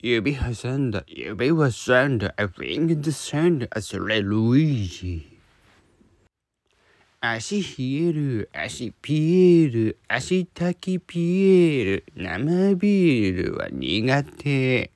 指挟んだ、指は挟んだ、I think the sand, あ、それ、ルイージ。足冷える、足ピエール、足滝ピエール、生ビールは苦手。